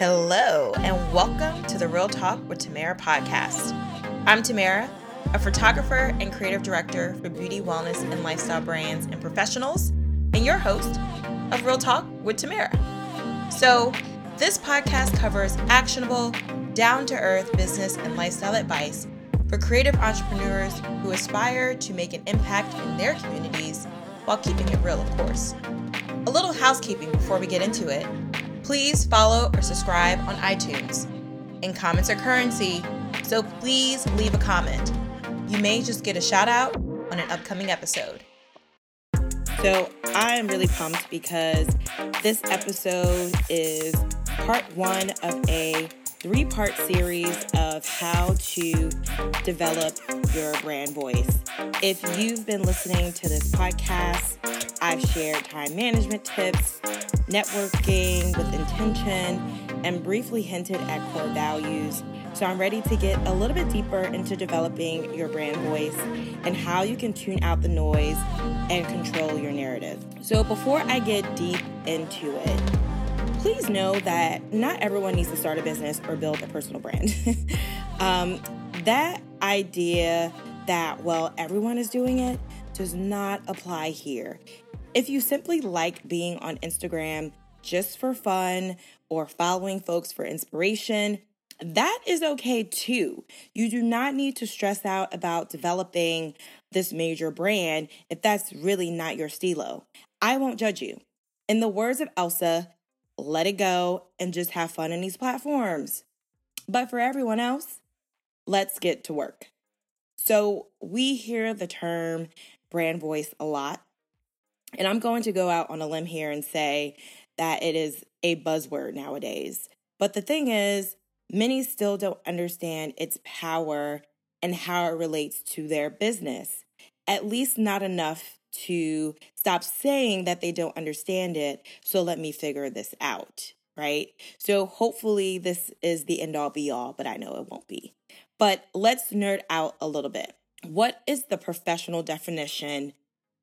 Hello, and welcome to the Real Talk with Tamara podcast. I'm Tamara, a photographer and creative director for beauty, wellness, and lifestyle brands and professionals, and your host of Real Talk with Tamara. So, this podcast covers actionable, down to earth business and lifestyle advice for creative entrepreneurs who aspire to make an impact in their communities while keeping it real, of course. A little housekeeping before we get into it. Please follow or subscribe on iTunes. And comments are currency, so please leave a comment. You may just get a shout out on an upcoming episode. So, I am really pumped because this episode is part one of a three part series of how to develop your brand voice. If you've been listening to this podcast, I've shared time management tips, networking with intention, and briefly hinted at core values. So I'm ready to get a little bit deeper into developing your brand voice and how you can tune out the noise and control your narrative. So before I get deep into it, please know that not everyone needs to start a business or build a personal brand. um, that idea that, well, everyone is doing it does not apply here. If you simply like being on Instagram just for fun or following folks for inspiration, that is okay too. You do not need to stress out about developing this major brand if that's really not your stilo. I won't judge you. In the words of Elsa, let it go and just have fun in these platforms. But for everyone else, let's get to work. So, we hear the term brand voice a lot. And I'm going to go out on a limb here and say that it is a buzzword nowadays. But the thing is, many still don't understand its power and how it relates to their business, at least not enough to stop saying that they don't understand it. So let me figure this out, right? So hopefully this is the end all be all, but I know it won't be. But let's nerd out a little bit. What is the professional definition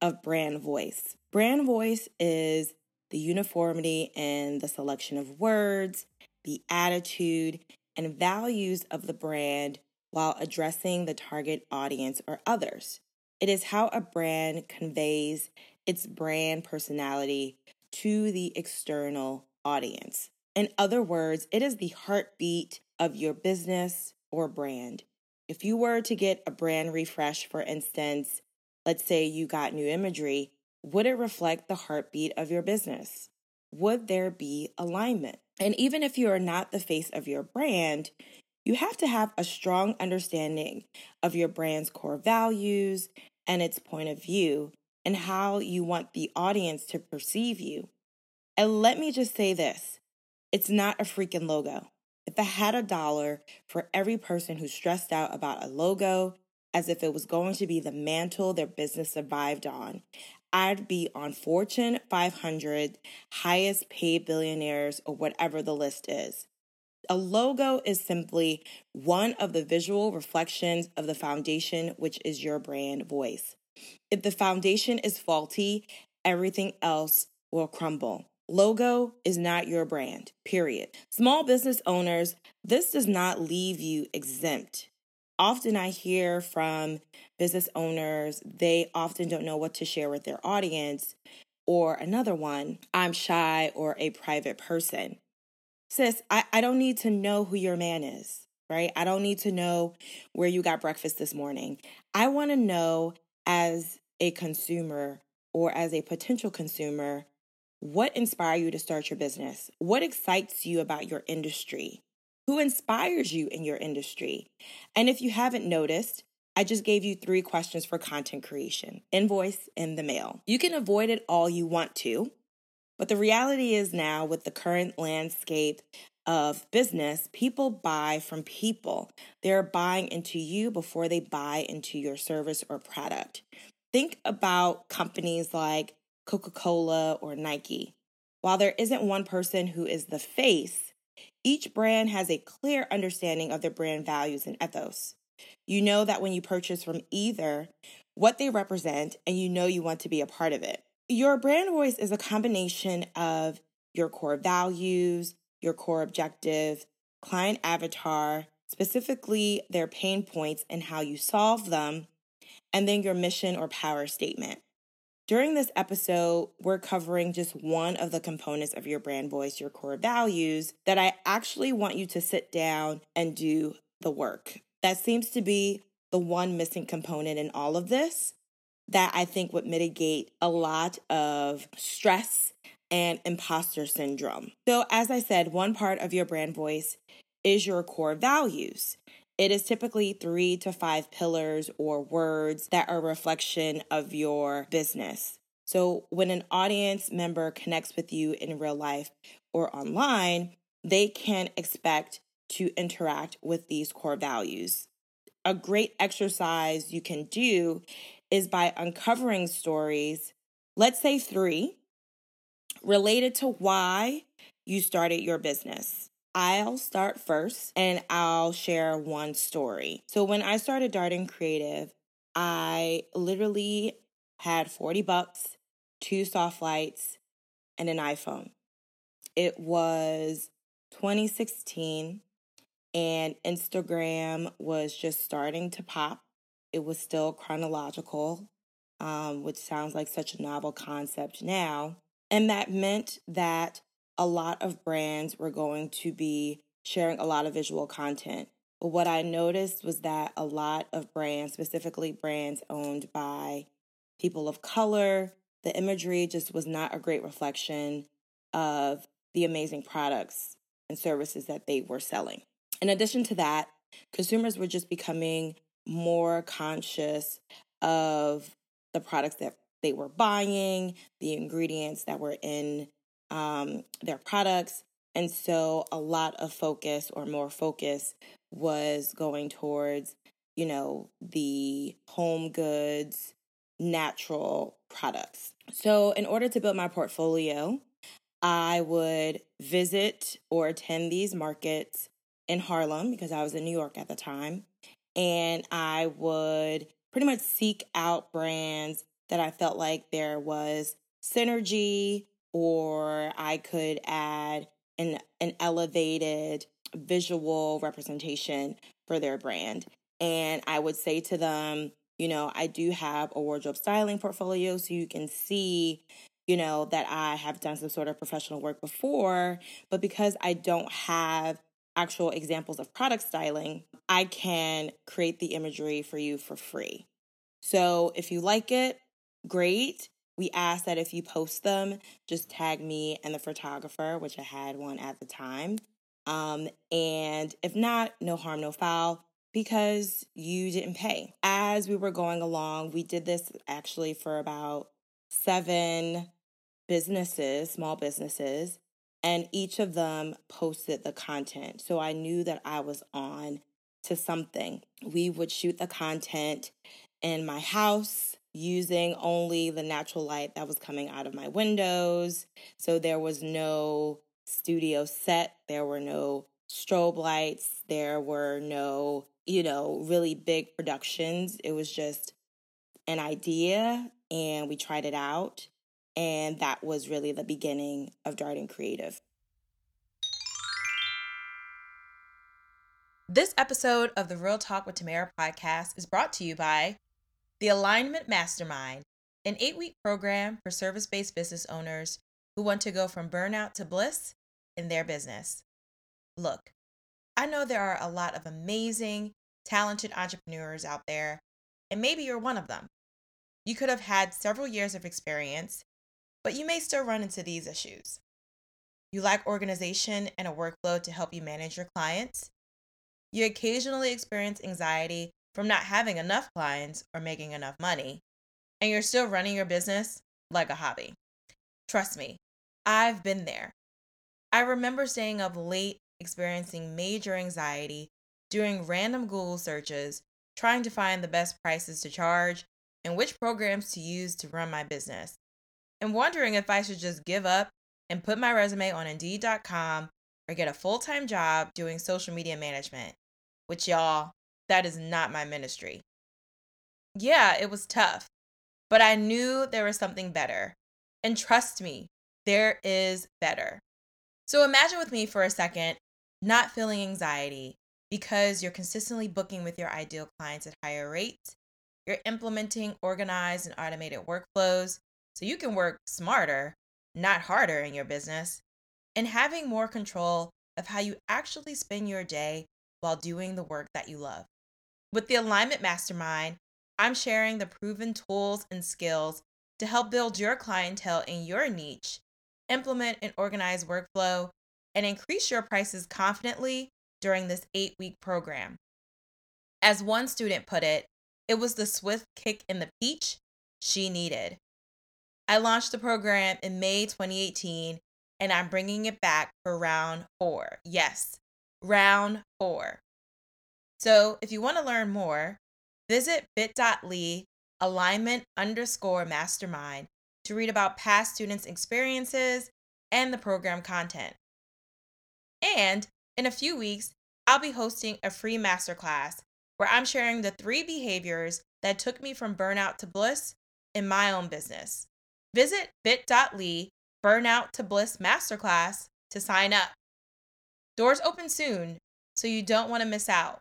of brand voice? Brand voice is the uniformity in the selection of words, the attitude, and values of the brand while addressing the target audience or others. It is how a brand conveys its brand personality to the external audience. In other words, it is the heartbeat of your business or brand. If you were to get a brand refresh, for instance, let's say you got new imagery, would it reflect the heartbeat of your business? Would there be alignment? And even if you are not the face of your brand, you have to have a strong understanding of your brand's core values and its point of view and how you want the audience to perceive you. And let me just say this it's not a freaking logo. If I had a dollar for every person who's stressed out about a logo as if it was going to be the mantle their business survived on, I'd be on Fortune 500, highest paid billionaires, or whatever the list is. A logo is simply one of the visual reflections of the foundation, which is your brand voice. If the foundation is faulty, everything else will crumble. Logo is not your brand, period. Small business owners, this does not leave you exempt. Often I hear from business owners, they often don't know what to share with their audience. Or another one, I'm shy or a private person sis, I, I don't need to know who your man is, right? I don't need to know where you got breakfast this morning. I want to know as a consumer or as a potential consumer, what inspired you to start your business? What excites you about your industry? Who inspires you in your industry? And if you haven't noticed, I just gave you three questions for content creation invoice in the mail. You can avoid it all you want to. But the reality is now, with the current landscape of business, people buy from people. They're buying into you before they buy into your service or product. Think about companies like Coca Cola or Nike. While there isn't one person who is the face, each brand has a clear understanding of their brand values and ethos. You know that when you purchase from either, what they represent, and you know you want to be a part of it. Your brand voice is a combination of your core values, your core objective, client avatar, specifically their pain points and how you solve them, and then your mission or power statement. During this episode, we're covering just one of the components of your brand voice, your core values, that I actually want you to sit down and do the work. That seems to be the one missing component in all of this that I think would mitigate a lot of stress and imposter syndrome. So, as I said, one part of your brand voice is your core values. It is typically three to five pillars or words that are a reflection of your business. So when an audience member connects with you in real life or online, they can expect to interact with these core values. A great exercise you can do is by uncovering stories, let's say three, related to why you started your business. I'll start first and I'll share one story. So, when I started Darden Creative, I literally had 40 bucks, two soft lights, and an iPhone. It was 2016 and Instagram was just starting to pop. It was still chronological, um, which sounds like such a novel concept now. And that meant that a lot of brands were going to be sharing a lot of visual content. But what I noticed was that a lot of brands, specifically brands owned by people of color, the imagery just was not a great reflection of the amazing products and services that they were selling. In addition to that, consumers were just becoming more conscious of the products that they were buying, the ingredients that were in um, their products. And so a lot of focus or more focus was going towards, you know, the home goods, natural products. So, in order to build my portfolio, I would visit or attend these markets in Harlem because I was in New York at the time. And I would pretty much seek out brands that I felt like there was synergy or I could add an, an elevated visual representation for their brand. And I would say to them, you know, I do have a wardrobe styling portfolio so you can see, you know, that I have done some sort of professional work before. But because I don't have actual examples of product styling, I can create the imagery for you for free. So if you like it, great we ask that if you post them, just tag me and the photographer, which I had one at the time. Um, and if not, no harm, no foul, because you didn't pay. As we were going along, we did this actually for about seven businesses, small businesses, and each of them posted the content. So I knew that I was on to something. We would shoot the content in my house using only the natural light that was coming out of my windows. So there was no studio set, there were no strobe lights, there were no, you know, really big productions. It was just an idea and we tried it out. And that was really the beginning of Darden Creative. This episode of the Real Talk with Tamara podcast is brought to you by the Alignment Mastermind, an eight week program for service based business owners who want to go from burnout to bliss in their business. Look, I know there are a lot of amazing, talented entrepreneurs out there, and maybe you're one of them. You could have had several years of experience, but you may still run into these issues. You lack organization and a workflow to help you manage your clients. You occasionally experience anxiety from not having enough clients or making enough money, and you're still running your business like a hobby. Trust me, I've been there. I remember staying up late, experiencing major anxiety, doing random Google searches, trying to find the best prices to charge and which programs to use to run my business, and wondering if I should just give up and put my resume on Indeed.com or get a full time job doing social media management, which y'all, that is not my ministry. Yeah, it was tough, but I knew there was something better. And trust me, there is better. So imagine with me for a second not feeling anxiety because you're consistently booking with your ideal clients at higher rates. You're implementing organized and automated workflows so you can work smarter, not harder in your business, and having more control of how you actually spend your day while doing the work that you love. With the Alignment Mastermind, I'm sharing the proven tools and skills to help build your clientele in your niche, implement an organized workflow, and increase your prices confidently during this eight week program. As one student put it, it was the swift kick in the peach she needed. I launched the program in May 2018 and I'm bringing it back for round four. Yes, round four. So if you want to learn more, visit bit.ly alignment underscore mastermind to read about past students' experiences and the program content. And in a few weeks, I'll be hosting a free masterclass where I'm sharing the three behaviors that took me from burnout to bliss in my own business. Visit bit.ly burnout to bliss masterclass to sign up. Doors open soon, so you don't want to miss out.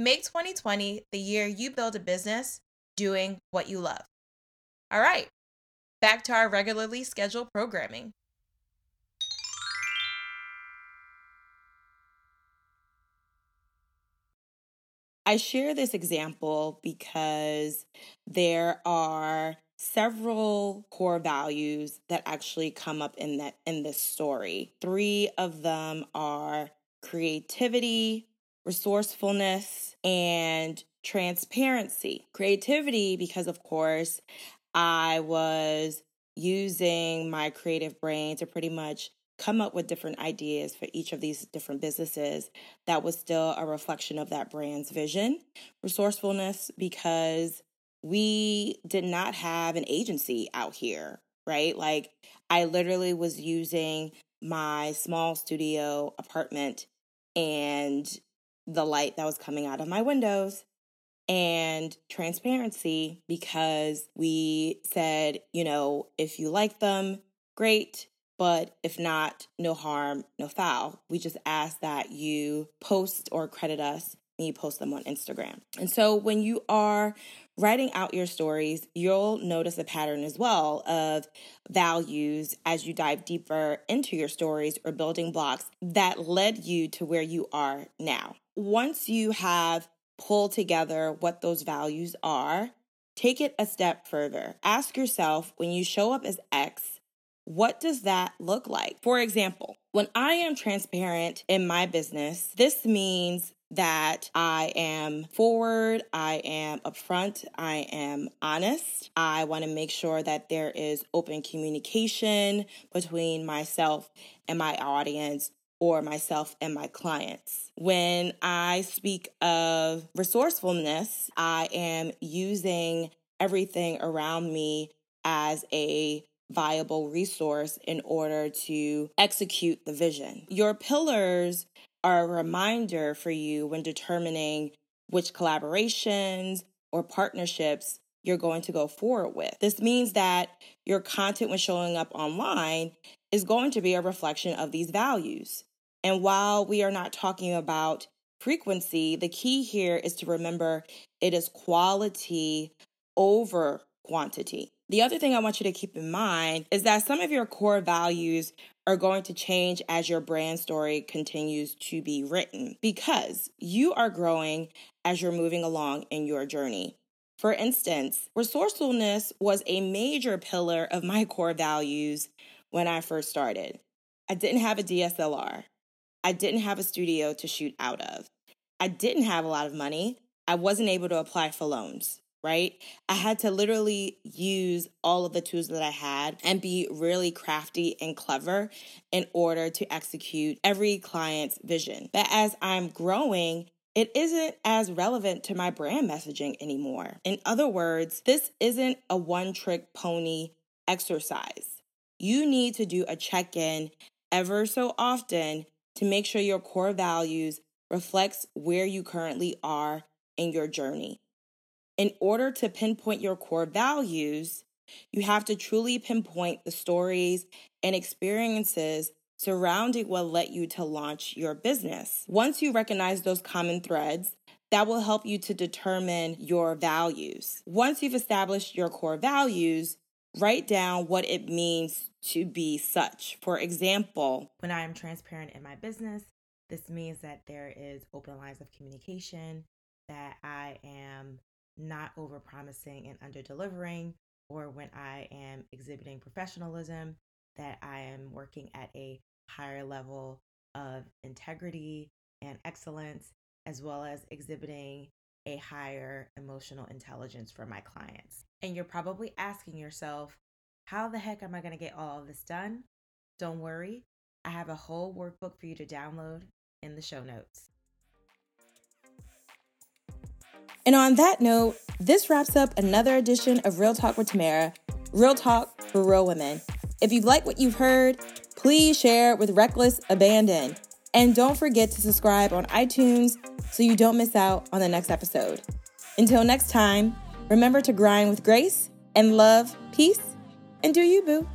Make 2020 the year you build a business doing what you love. All right, back to our regularly scheduled programming. I share this example because there are several core values that actually come up in that in this story. 3 of them are creativity, resourcefulness, and transparency. Creativity because of course I was using my creative brain to pretty much come up with different ideas for each of these different businesses that was still a reflection of that brand's vision. Resourcefulness, because we did not have an agency out here, right? Like, I literally was using my small studio apartment and the light that was coming out of my windows and transparency because we said, you know, if you like them, great. But if not, no harm, no foul. We just ask that you post or credit us and you post them on Instagram. And so when you are writing out your stories, you'll notice a pattern as well of values as you dive deeper into your stories or building blocks that led you to where you are now. Once you have pulled together what those values are, take it a step further. Ask yourself when you show up as X, what does that look like? For example, when I am transparent in my business, this means that I am forward, I am upfront, I am honest. I want to make sure that there is open communication between myself and my audience or myself and my clients. When I speak of resourcefulness, I am using everything around me as a viable resource in order to execute the vision. Your pillars are a reminder for you when determining which collaborations or partnerships you're going to go forward with. This means that your content when showing up online is going to be a reflection of these values. And while we are not talking about frequency, the key here is to remember it is quality over quantity. The other thing I want you to keep in mind is that some of your core values are going to change as your brand story continues to be written because you are growing as you're moving along in your journey. For instance, resourcefulness was a major pillar of my core values when I first started. I didn't have a DSLR. I didn't have a studio to shoot out of. I didn't have a lot of money. I wasn't able to apply for loans right? I had to literally use all of the tools that I had and be really crafty and clever in order to execute every client's vision. But as I'm growing, it isn't as relevant to my brand messaging anymore. In other words, this isn't a one trick pony exercise. You need to do a check in ever so often to make sure your core values reflects where you currently are in your journey in order to pinpoint your core values, you have to truly pinpoint the stories and experiences surrounding what led you to launch your business. Once you recognize those common threads, that will help you to determine your values. Once you've established your core values, write down what it means to be such. For example, when I am transparent in my business, this means that there is open lines of communication, that I not over promising and under delivering, or when I am exhibiting professionalism, that I am working at a higher level of integrity and excellence, as well as exhibiting a higher emotional intelligence for my clients. And you're probably asking yourself, how the heck am I going to get all of this done? Don't worry, I have a whole workbook for you to download in the show notes. And on that note, this wraps up another edition of Real Talk with Tamara, Real Talk for Real Women. If you've liked what you've heard, please share with Reckless Abandon. And don't forget to subscribe on iTunes so you don't miss out on the next episode. Until next time, remember to grind with grace and love, peace, and do you, boo.